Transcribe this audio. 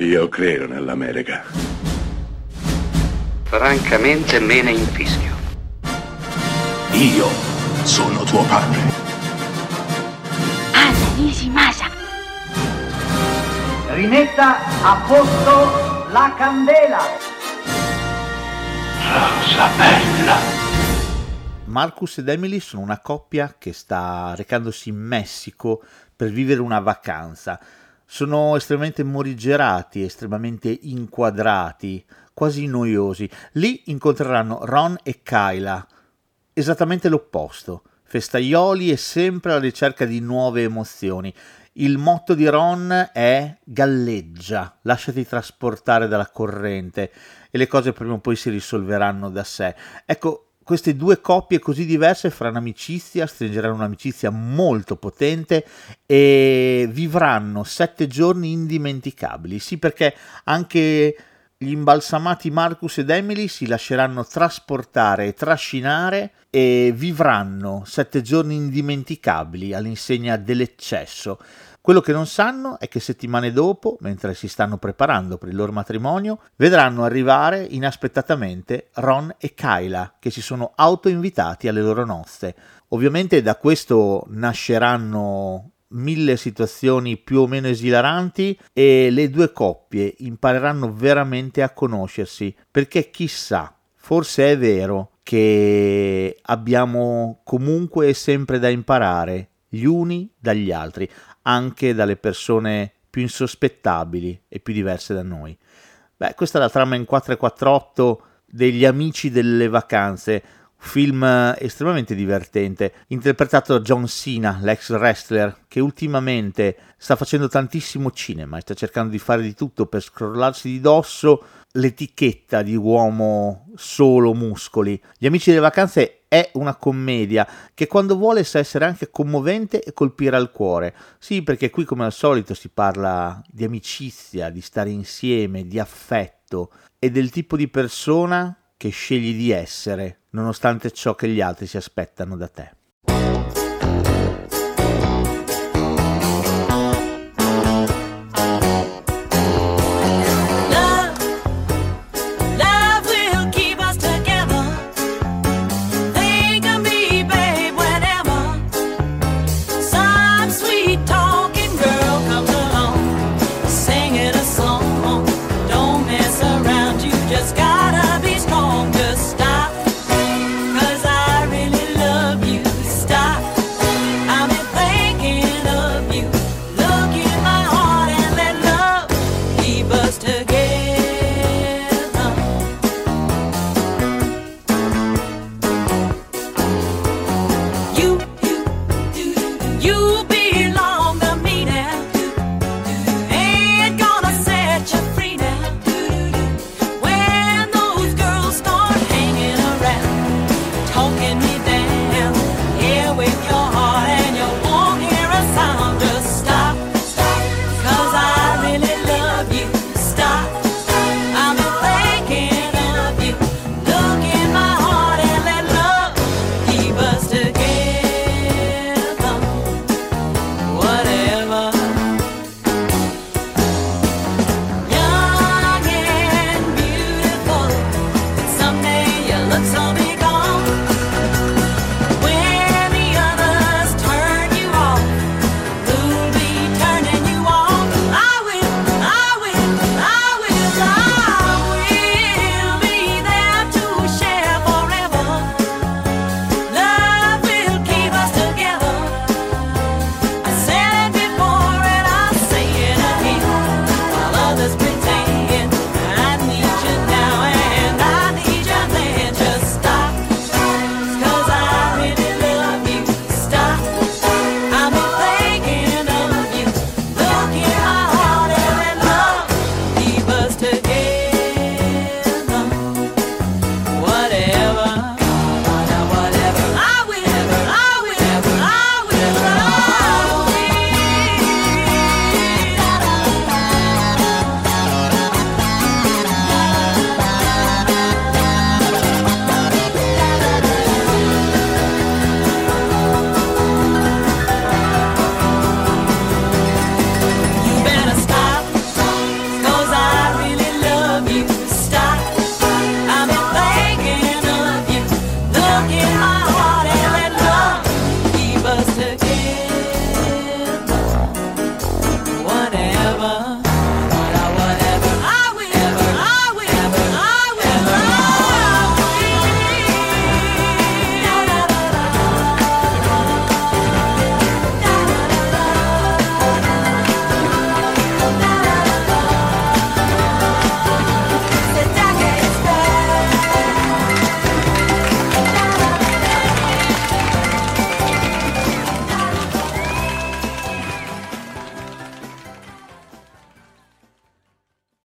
Io credo nell'America. Francamente me ne infischio. Io sono tuo padre. Anna Nishimasa. Rimetta a posto la candela. Rosa bella. Marcus ed Emily sono una coppia che sta recandosi in Messico per vivere una vacanza. Sono estremamente morigerati, estremamente inquadrati, quasi noiosi. Lì incontreranno Ron e Kyla, esattamente l'opposto, festaioli e sempre alla ricerca di nuove emozioni. Il motto di Ron è galleggia, lasciati trasportare dalla corrente e le cose prima o poi si risolveranno da sé. Ecco, queste due coppie così diverse faranno amicizia, stringeranno un'amicizia molto potente e vivranno sette giorni indimenticabili. Sì, perché anche gli imbalsamati Marcus ed Emily si lasceranno trasportare e trascinare e vivranno sette giorni indimenticabili all'insegna dell'eccesso. Quello che non sanno è che settimane dopo, mentre si stanno preparando per il loro matrimonio, vedranno arrivare inaspettatamente Ron e Kyla, che si sono autoinvitati alle loro nozze. Ovviamente da questo nasceranno mille situazioni più o meno esilaranti e le due coppie impareranno veramente a conoscersi, perché chissà, forse è vero che abbiamo comunque sempre da imparare gli uni dagli altri, anche dalle persone più insospettabili e più diverse da noi. Beh, questa è la trama in 448 degli amici delle vacanze, film estremamente divertente, interpretato da John Cena, l'ex wrestler, che ultimamente sta facendo tantissimo cinema e sta cercando di fare di tutto per scrollarsi di dosso l'etichetta di uomo solo muscoli. Gli amici delle vacanze è una commedia che quando vuole sa essere anche commovente e colpire al cuore. Sì, perché qui come al solito si parla di amicizia, di stare insieme, di affetto e del tipo di persona che scegli di essere, nonostante ciò che gli altri si aspettano da te.